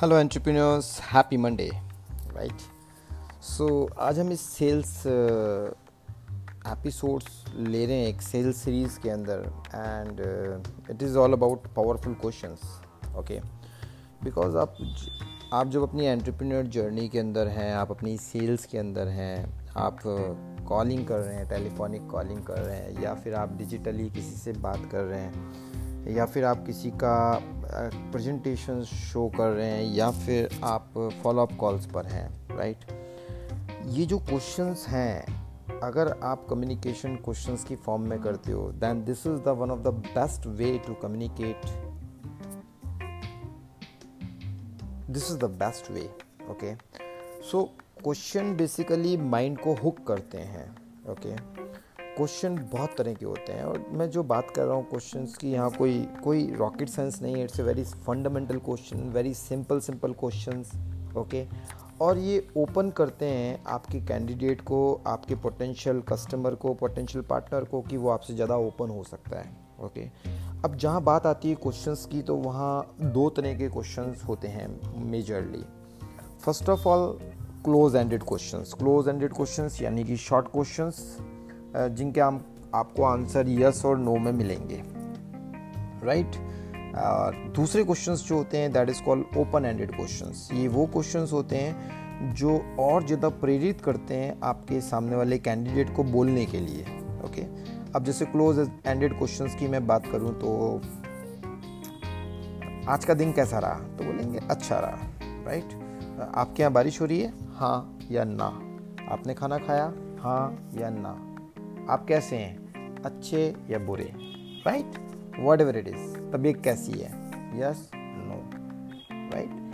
Hello entrepreneurs happy Monday right so आज हम इस सेल्स एपिसोड्स ले रहे हैं एक सेल्स सीरीज़ के अंदर and it is all about powerful questions okay because आप आप जब अपनी एंटरप्रेन्योर जर्नी के अंदर हैं आप अपनी सेल्स के अंदर हैं आप कॉलिंग uh, कर रहे हैं टेलीफोनिक कॉलिंग कर रहे हैं या फिर आप डिजिटली किसी से बात कर रहे हैं या फिर आप किसी का प्रेजेंटेशन शो कर रहे हैं या फिर आप फॉलोअप कॉल्स पर हैं राइट ये जो क्वेश्चंस हैं, अगर आप कम्युनिकेशन क्वेश्चंस की फॉर्म में करते हो then this is the one of the best way to communicate this is the best way okay so question basically mind को हुक करते हैं ओके okay? क्वेश्चन बहुत तरह के होते हैं और मैं जो बात कर रहा हूँ क्वेश्चंस की, यहाँ कोई कोई रॉकेट साइंस नहीं है it's a very fundamental question very simple simple questions okay और ये ओपन करते हैं आपके कैंडिडेट को, आपके पोटेंशियल कस्टमर को पोटेंशियल पार्टनर को कि वो आपसे ज़्यादा ओपन हो सकता है ओके अब जहाँ बात आती है क्वेश्चंस की तो वहाँ दो तरह के क्वेश्चंस होते हैं majorly first of all close ended questions close ended questions यानी कि शॉर्ट क्वेश्चंस जिनके हम, आपको आंसर यस और नो में मिलेंगे। राइट दूसरे क्वेश्चंस जो होते हैं that is called open ended questions ये वो क्वेश्चंस होते हैं जो और ज़्यादा प्रेरित करते हैं आपके सामने वाले कैंडिडेट को बोलने के लिए। ओके अब जैसे क्लोज एंडेड क्वेश्चंस की मैं बात करूँ तो आज का दिन कैसा रहा? तो बोलेंगे अच्छा रहा। राइट आपके यहाँ बारिश हो रही है? हाँ या ना? आपने खाना खाया? हाँ या ना? आप कैसे हैं? अच्छे या बुरे? Right whatever it is तबीयत कैसी है? यस नो राइट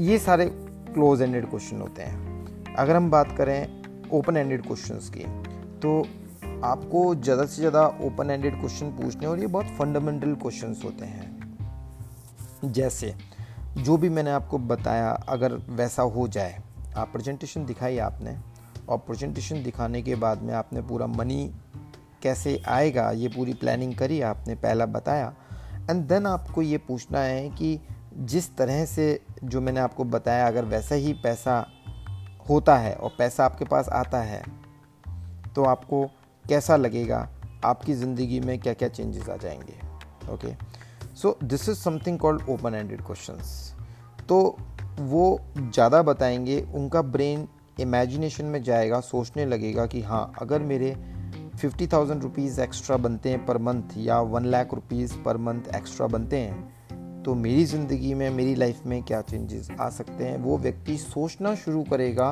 ये सारे क्लोज एंडेड क्वेश्चन होते हैं। अगर हम बात करें ओपन एंडेड क्वेश्चन की तो आपको ज़्यादा से ज़्यादा ओपन एंडेड क्वेश्चन पूछने और ये बहुत फंडामेंटल क्वेश्चन होते हैं। जैसे, जो भी मैंने आपको बताया, अगर वैसा हो जाए, आप प्रेजेंटेशन दिखाई आपने और प्रेजेंटेशन दिखाने के बाद में आपने पूरा मनी कैसे आएगा, ये पूरी प्लानिंग करी, आपने पहला बताया। एंड देन आपको ये पूछना है कि जिस तरह से जो मैंने आपको बताया, अगर वैसा ही पैसा होता है और पैसा आपके पास आता है तो आपको कैसा लगेगा? आपकी ज़िंदगी में क्या क्या चेंजेस आ जाएँगे? Okay so this is something called open ended questions तो वो ज़्यादा बताएँगे, उनका ब्रेन इमेजिनेशन में जाएगा, सोचने लगेगा कि हाँ अगर मेरे फिफ्टी थाउज़ेंड रुपीज़ एक्स्ट्रा बनते हैं पर मंथ या one lakh rupees per month extra बनते हैं तो मेरी ज़िंदगी में, मेरी लाइफ में क्या चेंजेस आ सकते हैं? वो व्यक्ति सोचना शुरू करेगा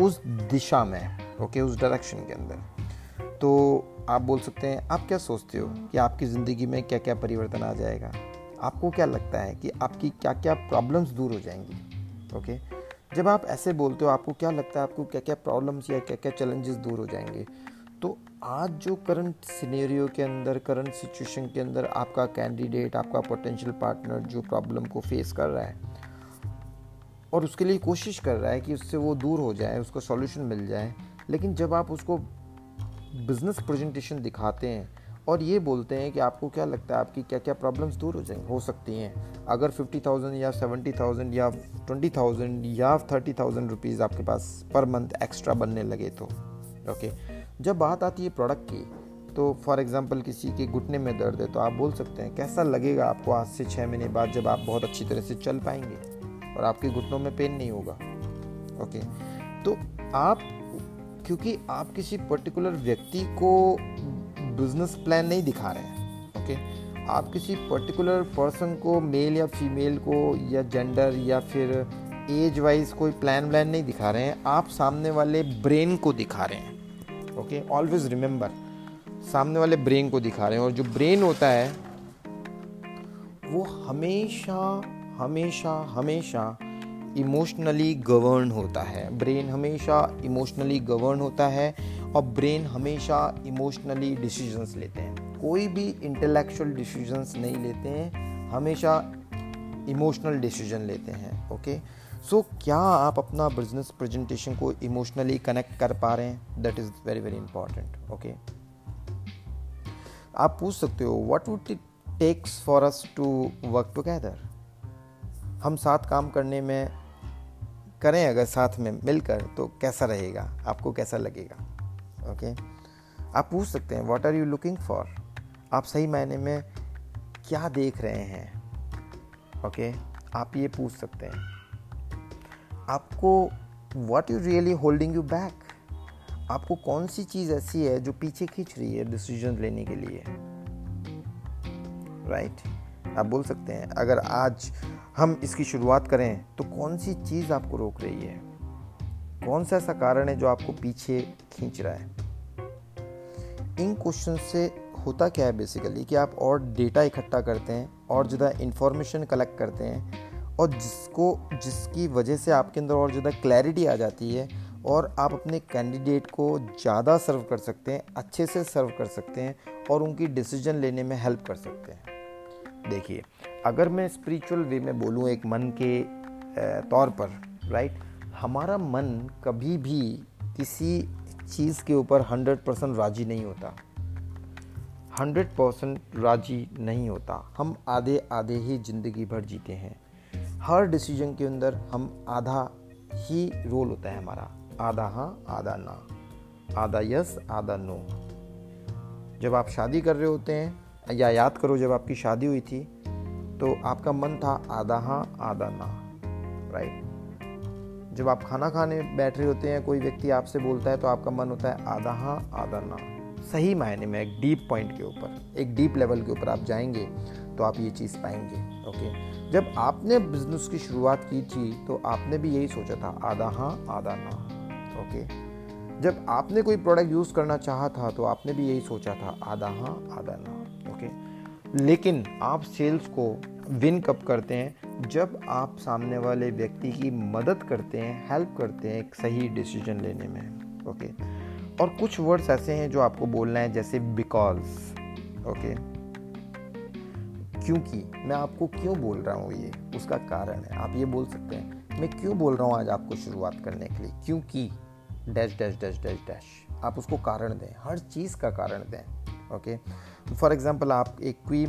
उस दिशा में ओके उस डायरेक्शन के अंदर। तो आप बोल सकते हैं, आप क्या सोचते हो कि आपकी ज़िंदगी में क्या क्या परिवर्तन आ जाएगा? आपको क्या लगता है कि आपकी क्या क्या प्रॉब्लम्स दूर हो जाएँगी ओके जब आप ऐसे बोलते हो, आपको क्या लगता है, आपको क्या क्या प्रॉब्लम्स या क्या क्या चैलेंजेस दूर हो जाएँगे? तो आज जो करंट सिनेरियो के अंदर करंट सिचुएशन के अंदर आपका कैंडिडेट आपका पोटेंशियल पार्टनर जो प्रॉब्लम को फेस कर रहा है और उसके लिए कोशिश कर रहा है कि उससे वो दूर हो जाए, उसको सॉल्यूशन मिल जाए, लेकिन जब आप उसको बिज़नेस प्रेजेंटेशन दिखाते हैं और ये बोलते हैं कि आपको क्या लगता है आपकी क्या क्या प्रॉब्लम्स दूर हो जाएँगी हो सकती हैं? अगर फिफ्टी थाउज़ेंड या सेवेंटी थाउज़ेंड या ट्वेंटी थाउज़ेंड या थर्टी थाउज़ेंड रुपीज़ आपके पास पर मंथ एक्स्ट्रा बनने लगे तो ओके जब बात आती है प्रोडक्ट की तो फॉर एग्ज़ाम्पल किसी के घुटने में दर्द है तो आप बोल सकते हैं, कैसा लगेगा आपको आज से छः महीने बाद जब आप बहुत अच्छी तरह से चल पाएँगे और आपके घुटनों में पेन नहीं होगा? ओके तो आप, क्योंकि आप किसी पर्टिकुलर व्यक्ति को बिज़नेस प्लान नहीं दिखा रहे हैं ओके आप किसी पर्टिकुलर पर्सन को मेल या फीमेल को, या जेंडर या फिर एज वाइज कोई प्लान व्लान नहीं दिखा रहे हैं, आप सामने वाले ब्रेन को दिखा रहे हैं ओके ऑलवेज रिमेंबर सामने वाले ब्रेन को दिखा रहे हैं और जो ब्रेन होता है, वो हमेशा हमेशा हमेशा इमोशनली गवर्न होता है। ब्रेन हमेशा इमोशनली गवर्न होता है और ब्रेन हमेशा इमोशनली डिसीजंस लेते हैं। कोई भी इंटेलेक्चुअल डिसीजंस नहीं लेते हैं हमेशा इमोशनल डिसीज़न लेते हैं ओके? सो so, क्या आप अपना बिज़नेस प्रेजेंटेशन को इमोशनली कनेक्ट कर पा रहे हैं? That is very very important okay? आप पूछ सकते हो what would it takes for us to work together हम साथ काम करने में करें अगर साथ में मिलकर तो कैसा रहेगा? आपको कैसा लगेगा? ओके आप पूछ सकते हैं what are you looking for आप सही मायने में क्या देख रहे हैं? ओके आप ये पूछ सकते हैं। आपको what you really holding you back आपको कौन सी चीज़ ऐसी है जो पीछे खींच रही है डिसीज़न लेने के लिए? Right right? आप बोल सकते हैं, अगर आज हम इसकी शुरुआत करें तो कौन सी चीज़ आपको रोक रही है? कौन सा ऐसा कारण है जो आपको पीछे खींच रहा है? इन क्वेश्चन से होता क्या है बेसिकली कि आप और डेटा इकट्ठा करते हैं, और ज़्यादा इंफॉर्मेशन कलेक्ट करते हैं, और जिसको, जिसकी वजह से आपके अंदर और ज़्यादा क्लैरिटी आ जाती है, और आप अपने कैंडिडेट को ज़्यादा सर्व कर सकते हैं, अच्छे से सर्व कर सकते हैं, और उनकी डिसीज़न लेने में हेल्प कर सकते हैं। देखिए, अगर मैं स्पिरिचुअल वे में बोलूँ एक मन के तौर पर राइट हमारा मन कभी भी किसी चीज़ के ऊपर हंड्रेड परसेंट राज़ी नहीं होता। हंड्रेड परसेंट राज़ी नहीं होता। हम आधे आधे ही ज़िंदगी भर जीते हैं। हर डिसीज़न के अंदर हम आधा ही रोल होता है हमारा। आधा हाँ आधा ना। आधा यस, आधा नो। जब आप शादी कर रहे होते हैं या याद करो जब आपकी शादी हुई थी तो आपका मन था आधा हाँ आधा ना। राइट जब आप खाना खाने बैठ रहे होते हैं, कोई व्यक्ति आपसे बोलता है तो आपका मन होता है, आधा हाँ आधा ना। सही मायने में, एक डीप पॉइंट के ऊपर, एक डीप लेवल के ऊपर आप जाएँगे तो आप ये चीज़ पाएँगे ओके जब आपने बिज़नेस की शुरुआत की थी तो आपने भी यही सोचा था, आधा हाँ आधा ना ओके जब आपने कोई प्रोडक्ट यूज़ करना चाहा था तो आपने भी यही सोचा था, आधा हाँ आधा ना। लेकिन आप सेल्स को विन कब करते हैं? जब आप सामने वाले व्यक्ति की मदद करते हैं हेल्प करते हैं एक सही डिसीज़न लेने में। ओके और कुछ वर्ड्स ऐसे हैं जो आपको बोलना है, जैसे बिकॉज़ ओके क्योंकि मैं आपको क्यों बोल रहा हूँ ये? उसका कारण है। आप ये बोल सकते हैं, मैं क्यों बोल रहा हूँ आज आपको शुरुआत करने के लिए? क्योंकि dash dash dash dash dash आप उसको कारण दें, हर चीज़ का कारण दें। ओके फॉर एग्ज़ाम्पल आप एक क्वी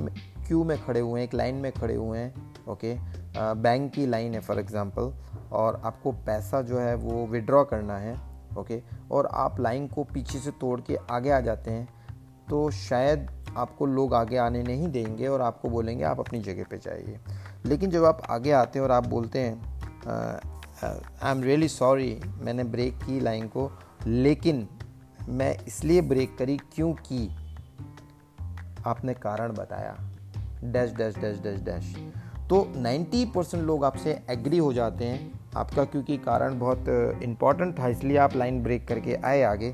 क्यू में खड़े हुए हैं, एक लाइन में खड़े हुए हैं ओके बैंक की लाइन है फॉर एग्ज़ाम्पल और आपको पैसा जो है वो विड्रॉ करना है ओके और आप लाइन को पीछे से तोड़ के आगे आ जाते हैं तो शायद आपको लोग आगे आने नहीं देंगे और आपको बोलेंगे, आप अपनी जगह पे जाइए। लेकिन जब आप आगे आते हैं और आप बोलते हैं आई एम रियली सॉरी मैंने ब्रेक की लाइन को, लेकिन मैं इसलिए ब्रेक करी क्योंकि आपने कारण बताया। Dash dash dash dash dash. तो 90 परसेंट लोग आपसे एग्री हो जाते हैं आपका, क्योंकि कारण बहुत इंपॉर्टेंट था, इसलिए आप लाइन ब्रेक करके आए आगे।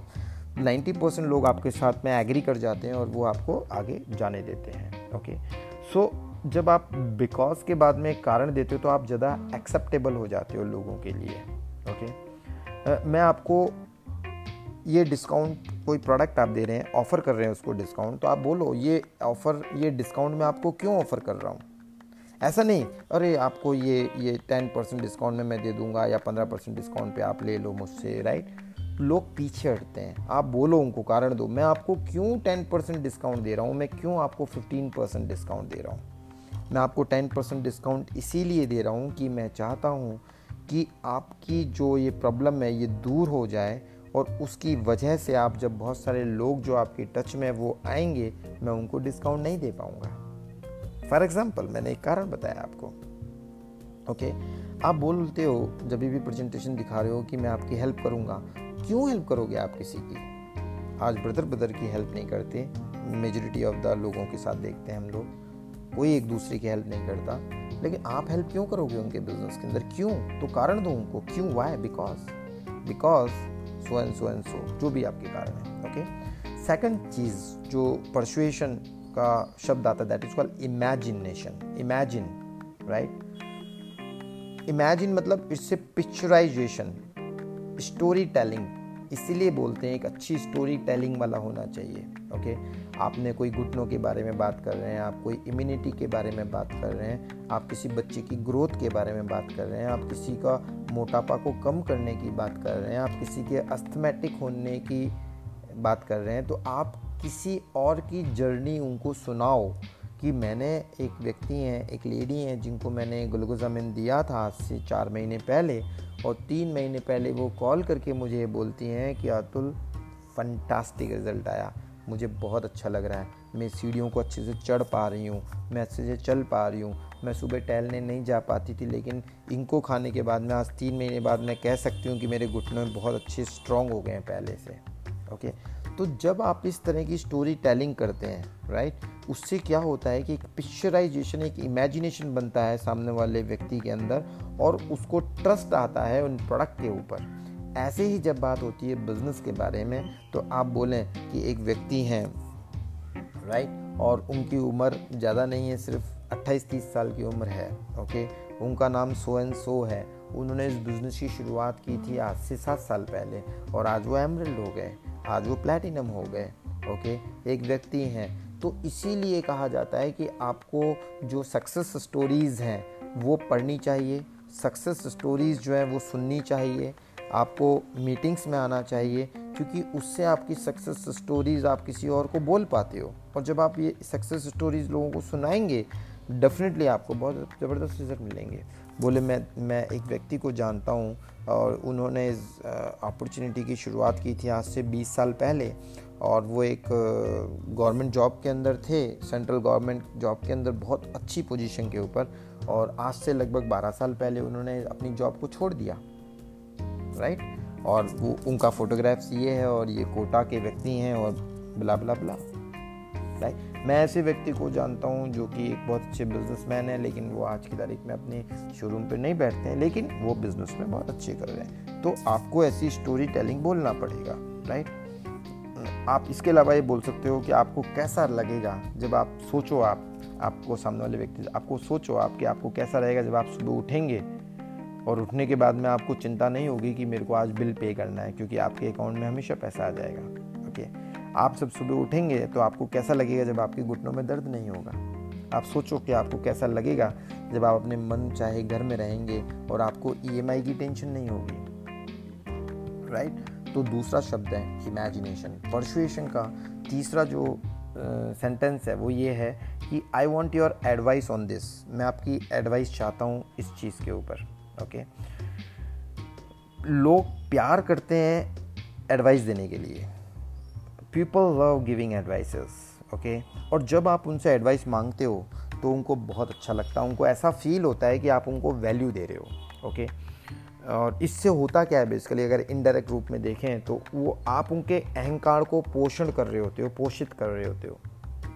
90 परसेंट लोग आपके साथ में एग्री कर जाते हैं और वो आपको आगे जाने देते हैं, ओके। सो, जब आप बिकॉज़ के बाद में कारण देते हो तो आप ज़्यादा एक्सेप्टेबल हो जाते हो लोगों के लिए, ओके। मैं आपको ये डिस्काउंट कोई प्रोडक्ट आप दे रहे हैं ऑफ़र कर रहे हैं उसको डिस्काउंट तो आप बोलो, ये ऑफ़र ये डिस्काउंट मैं आपको क्यों ऑफ़र कर रहा हूँ? ऐसा नहीं, अरे आपको ये ये टेन परसेंट डिस्काउंट में मैं दे दूँगा या पंद्रह परसेंट डिस्काउंट पे आप ले लो मुझसे राइट लोग पीछे हटते हैं। आप बोलो उनको कारण दो, मैं आपको क्यों टेन परसेंट डिस्काउंट दे रहा हूँ? मैं क्यों आपको फिफ्टीन परसेंट डिस्काउंट दे रहा हूँ? मैं आपको टेन परसेंट डिस्काउंट इसीलिए दे रहा हूँ कि मैं चाहता हूँ कि आपकी जो ये प्रॉब्लम है, ये दूर हो जाए और उसकी वजह से आप जब बहुत सारे लोग जो आपके टच में वो आएँगे, मैं उनको डिस्काउंट नहीं दे पाऊँगा। फॉर एग्ज़ाम्पल मैंने एक कारण बताया आपको। Okay okay? आप बोलते हो, जब भी प्रेजेंटेशन दिखा रहे हो कि मैं आपकी हेल्प करूँगा, क्यों हेल्प करोगे आप किसी की? आज ब्रदर ब्रदर की हेल्प नहीं करते। मेजोरिटी ऑफ़ द लोगों के साथ देखते हैं हम लोग। कोई एक दूसरे की हेल्प नहीं करता। लेकिन आप हेल्प क्यों करोगे उनके बिज़नेस के अंदर? क्यों? तो कारण दो उनको। क्यों? Why because because so and so and so जो भी आपके कारण है ओके सेकंड चीज़ जो परसुएशन का शब्द आता है that is called imagination imagine right imagine मतलब इससे पिक्चराइजेशन स्टोरी टेलिंग इसीलिए बोलते हैं एक अच्छी स्टोरी टेलिंग वाला होना चाहिए ओके आपने कोई घुटनों के बारे में बात कर रहे हैं, आप कोई इम्यूनिटी के बारे में बात कर रहे हैं, आप किसी बच्चे की ग्रोथ के बारे में बात कर रहे हैं, आप किसी का मोटापा को कम करने की बात कर रहे हैं, आप किसी के अस्थमेटिक होने की बात कर रहे हैं तो आप किसी और की जर्नी उनको सुनाओ कि मैंने एक व्यक्ति हैं, एक लेडी हैं जिनको मैंने ग्लूकोजामिन दिया था आज से चार महीने पहले और तीन महीने पहले वो कॉल करके मुझे बोलती हैं कि अतुल फंटास्टिक रिज़ल्ट आया। मुझे बहुत अच्छा लग रहा है। मैं सीढ़ियों को अच्छे से चढ़ पा रही हूँ, मैं अच्छे से चल पा रही हूँ। मैं सुबह टहलने नहीं जा पाती थी, लेकिन इनको खाने के बाद, मैं आज तीन महीने बाद मैं कह सकती हूँ कि मेरे घुटनों में बहुत अच्छे स्ट्रॉन्ग हो गए हैं पहले से ओके तो जब आप इस तरह की स्टोरी टेलिंग करते हैं राइट उससे क्या होता है कि एक पिक्चराइजेशन एक इमेजिनेशन बनता है सामने वाले व्यक्ति के अंदर और उसको ट्रस्ट आता है उन प्रोडक्ट के ऊपर। ऐसे ही जब बात होती है बिज़नेस के बारे में तो आप बोलें कि एक व्यक्ति हैं राइट और उनकी उम्र ज़्यादा नहीं है, सिर्फ़ 28-30 साल की उम्र है ओके उनका नाम सो एंड सो है। उन्होंने इस बिज़नेस की शुरुआत की थी आज से सात साल पहले, और आज वो एमरल्ड हो गए, आज वो प्लेटिनम हो गए ओके एक व्यक्ति हैं। तो इसीलिए कहा जाता है कि आपको जो सक्सेस स्टोरीज़ हैं, वो पढ़नी चाहिए। सक्सेस स्टोरीज़ जो हैं, वो सुननी चाहिए। आपको मीटिंग्स में आना चाहिए, क्योंकि उससे आपकी सक्सेस स्टोरीज़ आप किसी और को बोल पाते हो। और जब आप ये सक्सेस स्टोरीज़ लोगों को सुनाएँगे डेफिनेटली आपको बहुत ज़बरदस्त रिज़ल्ट मिलेंगे। बोले, मैं मैं एक व्यक्ति को जानता हूँ और उन्होंने इस अपॉर्चुनिटी की शुरुआत की थी आज से 20 साल पहले और वो एक गवर्नमेंट जॉब के अंदर थे सेंट्रल गवर्नमेंट जॉब के अंदर बहुत अच्छी पोजीशन के ऊपर और आज से लगभग 12 साल पहले उन्होंने अपनी जॉब को छोड़ दिया। राइट और वो, उनका फोटोग्राफ्स ये है और ये कोटा के व्यक्ति हैं और ब्ला ब्ला ब्ला राइट मैं ऐसे व्यक्ति को जानता हूँ जो कि एक बहुत अच्छे बिजनेसमैन है, लेकिन वो आज की तारीख में अपने शोरूम पे नहीं बैठते हैं, लेकिन वो बिज़नेस में बहुत अच्छे कर रहे हैं। तो आपको ऐसी स्टोरी टेलिंग बोलना पड़ेगा राइट आप इसके अलावा ये बोल सकते हो कि आपको कैसा लगेगा जब आप सोचो आप, आपको सामने वाले व्यक्ति, आपको सोचो आप कि आपको कैसा रहेगा जब आप सुबह उठेंगे और उठने के बाद में आपको चिंता नहीं होगी कि मेरे को आज बिल पे करना है क्योंकि आपके अकाउंट में हमेशा पैसा आ जाएगा। ओके? आप सब सुबह उठेंगे तो आपको कैसा लगेगा जब आपके घुटनों में दर्द नहीं होगा? आप सोचो कि आपको कैसा लगेगा जब आप अपने मन चाहे घर में रहेंगे और आपको ई e की टेंशन नहीं होगी। राइट तो दूसरा शब्द है इमेजिनेशन परसुएशन का तीसरा जो सेंटेंस uh, है वो ये है कि I want your advice on this मैं आपकी एडवाइस चाहता हूँ इस चीज़ के ऊपर। ओके लोग प्यार करते हैं एडवाइस देने के लिए। People love giving advices okay और जब आप उनसे एडवाइस मांगते हो तो उनको बहुत अच्छा लगता है। उनको ऐसा फील होता है कि आप उनको वैल्यू दे रहे हो ओके और इससे होता क्या है बेसिकली अगर इनडायरेक्ट रूप में देखें तो वो आप उनके अहंकार को पोषण कर रहे होते हो पोषित कर रहे होते हो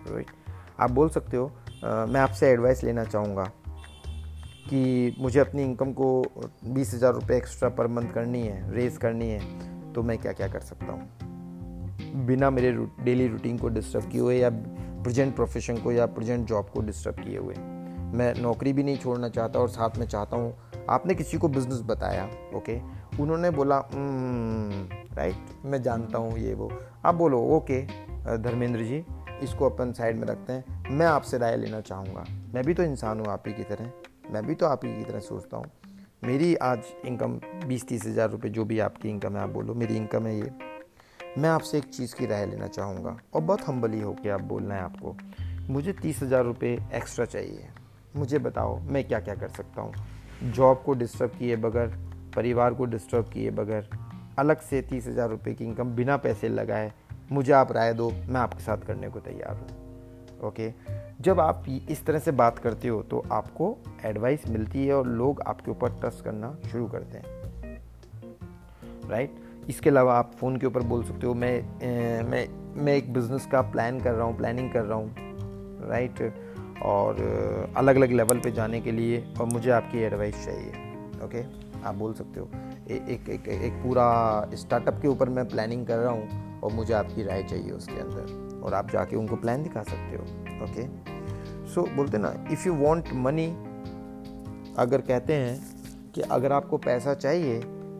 राइट आप बोल सकते हो आ, मैं आपसे एडवाइस लेना चाहूँगा। कि मुझे अपनी इनकम को बीस हज़ार रुपये एक्स्ट्रा पर मंथ करनी है रेस करनी है तो मैं क्या क्या कर सकता हूँ? बिना मेरे डेली रूटीन को डिस्टर्ब किए हुए या प्रेजेंट प्रोफेशन को या प्रेजेंट जॉब को डिस्टर्ब किए हुए। मैं नौकरी भी नहीं छोड़ना चाहता और साथ में चाहता हूँ। आपने किसी को बिज़नेस बताया ओके उन्होंने बोला राइट हम्म, मैं जानता हूँ ये वो। आप बोलो ओके धर्मेंद्र जी इसको अपन साइड में रखते हैं। मैं आपसे राय लेना चाहूँगा। मैं भी तो इंसान हूँ आप ही की तरह। मैं भी तो आप ही की तरह सोचता हूँ। मेरी आज इनकम बीस तीस हज़ार रुपये जो भी आपकी इनकम है, आप बोलो, मेरी इनकम है ये। मैं आपसे एक चीज़ की राय लेना चाहूँगा और बहुत हम्बली हो के आप बोलना है आपको। मुझे तीस हज़ार रुपये एक्स्ट्रा चाहिए। मुझे बताओ, मैं क्या क्या कर सकता हूँ? जॉब को डिस्टर्ब किए बगैर, परिवार को डिस्टर्ब किए बगैर, अलग से तीस हज़ार रुपये की इनकम बिना पैसे लगाए, मुझे आप राय दो, मैं आपके साथ करने को तैयार हूँ। ओके जब आप इस तरह से बात करते हो तो आपको एडवाइस मिलती है और लोग आपके ऊपर ट्रस्ट करना शुरू करते हैं। राइट? इसके अलावा आप फ़ोन के ऊपर बोल सकते हो मैं ए, मैं मैं एक बिज़नेस का प्लान कर रहा हूँ प्लानिंग कर रहा हूँ। राइट और अलग अलग लेवल पे जाने के लिए और मुझे आपकी एडवाइस चाहिए। ओके आप बोल सकते हो ए, एक एक एक पूरा स्टार्टअप के ऊपर मैं प्लानिंग कर रहा हूँ और मुझे आपकी राय चाहिए उसके अंदर। और आप जाके उनको प्लान दिखा सकते हो ओके सो बोलते ना इफ़ यू वांट मनी अगर कहते हैं कि अगर आपको पैसा चाहिए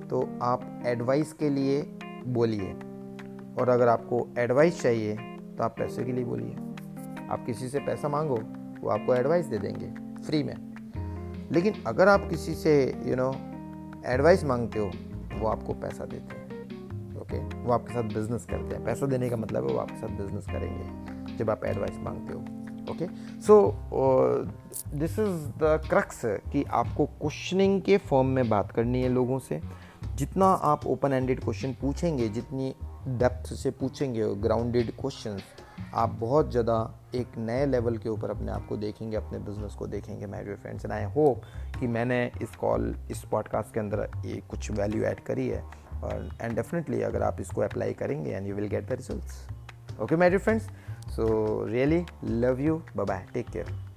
तो आप एडवाइस के लिए बोलिए। और अगर आपको एडवाइस चाहिए तो आप पैसे के लिए बोलिए। आप किसी से पैसा मांगो, वो आपको एडवाइस दे देंगे फ्री में। लेकिन अगर आप किसी से यू नो एडवाइस मांगते हो, वो आपको पैसा देते हैं। ओके वो आपके साथ बिज़नेस करते हैं। पैसा देने का मतलब है वो आपके साथ बिज़नेस करेंगे, जब आप एडवाइस मांगते हो। Okay so this is the crux कि आपको क्वेश्चनिंग के फॉर्म में बात करनी है लोगों से। जितना आप ओपन एंडेड क्वेश्चन पूछेंगे, जितनी डेप्थ से पूछेंगे ग्राउंडेड क्वेश्चन आप बहुत ज़्यादा एक नए लेवल के ऊपर अपने आप को देखेंगे, अपने बिज़नेस को देखेंगे my dear friends and I hope कि मैंने इस कॉल इस पॉडकास्ट के अंदर ये कुछ वैल्यू ऐड करी है। और एंड डेफिनेटली अगर आप इसको अप्लाई करेंगे and you will get the result okay my dear friends so really love you bye take care